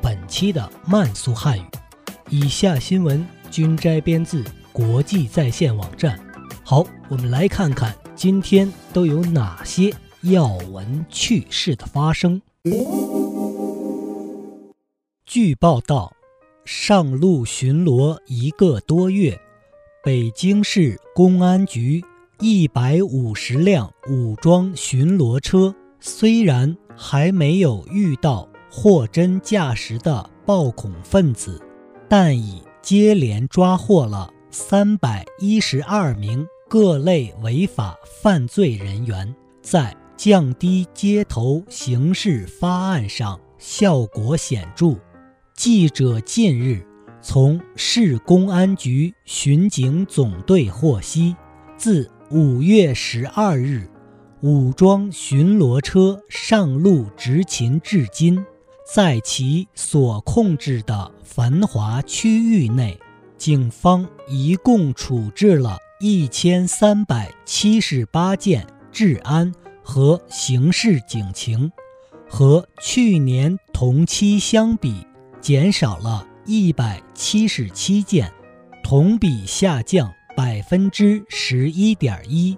本期的慢速汉语。以下新闻均摘编自国际在线网站。好，我们来看看今天都有哪些要闻趣事的发生。据报道，上路巡逻一个多月，北京市公安局。一百五十辆武装巡逻车，虽然还没有遇到货真价实的暴恐分子，但已接连抓获了三百一十二名各类违法犯罪人员，在降低街头刑事发案上效果显著。记者近日从市公安局巡警总队获悉，自五月十二日，武装巡逻车上路执勤至今，在其所控制的繁华区域内，警方一共处置了一千三百七十八件治安和刑事警情，和去年同期相比，减少了一百七十七件，同比下降。百分之十一点一。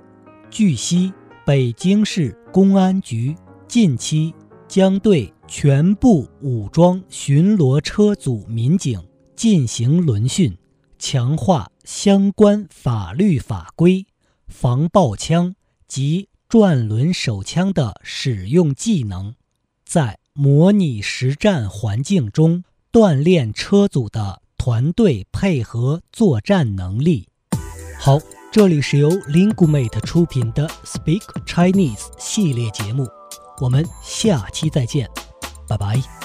据悉，北京市公安局近期将对全部武装巡逻车组民警进行轮训，强化相关法律法规，防爆枪及转轮手枪的使用技能，在模拟实战环境中锻炼车组的团队配合作战能力。好，这里是由 Linguemate 出品的 Speak Chinese 系列节目，我们下期再见，Bye bye.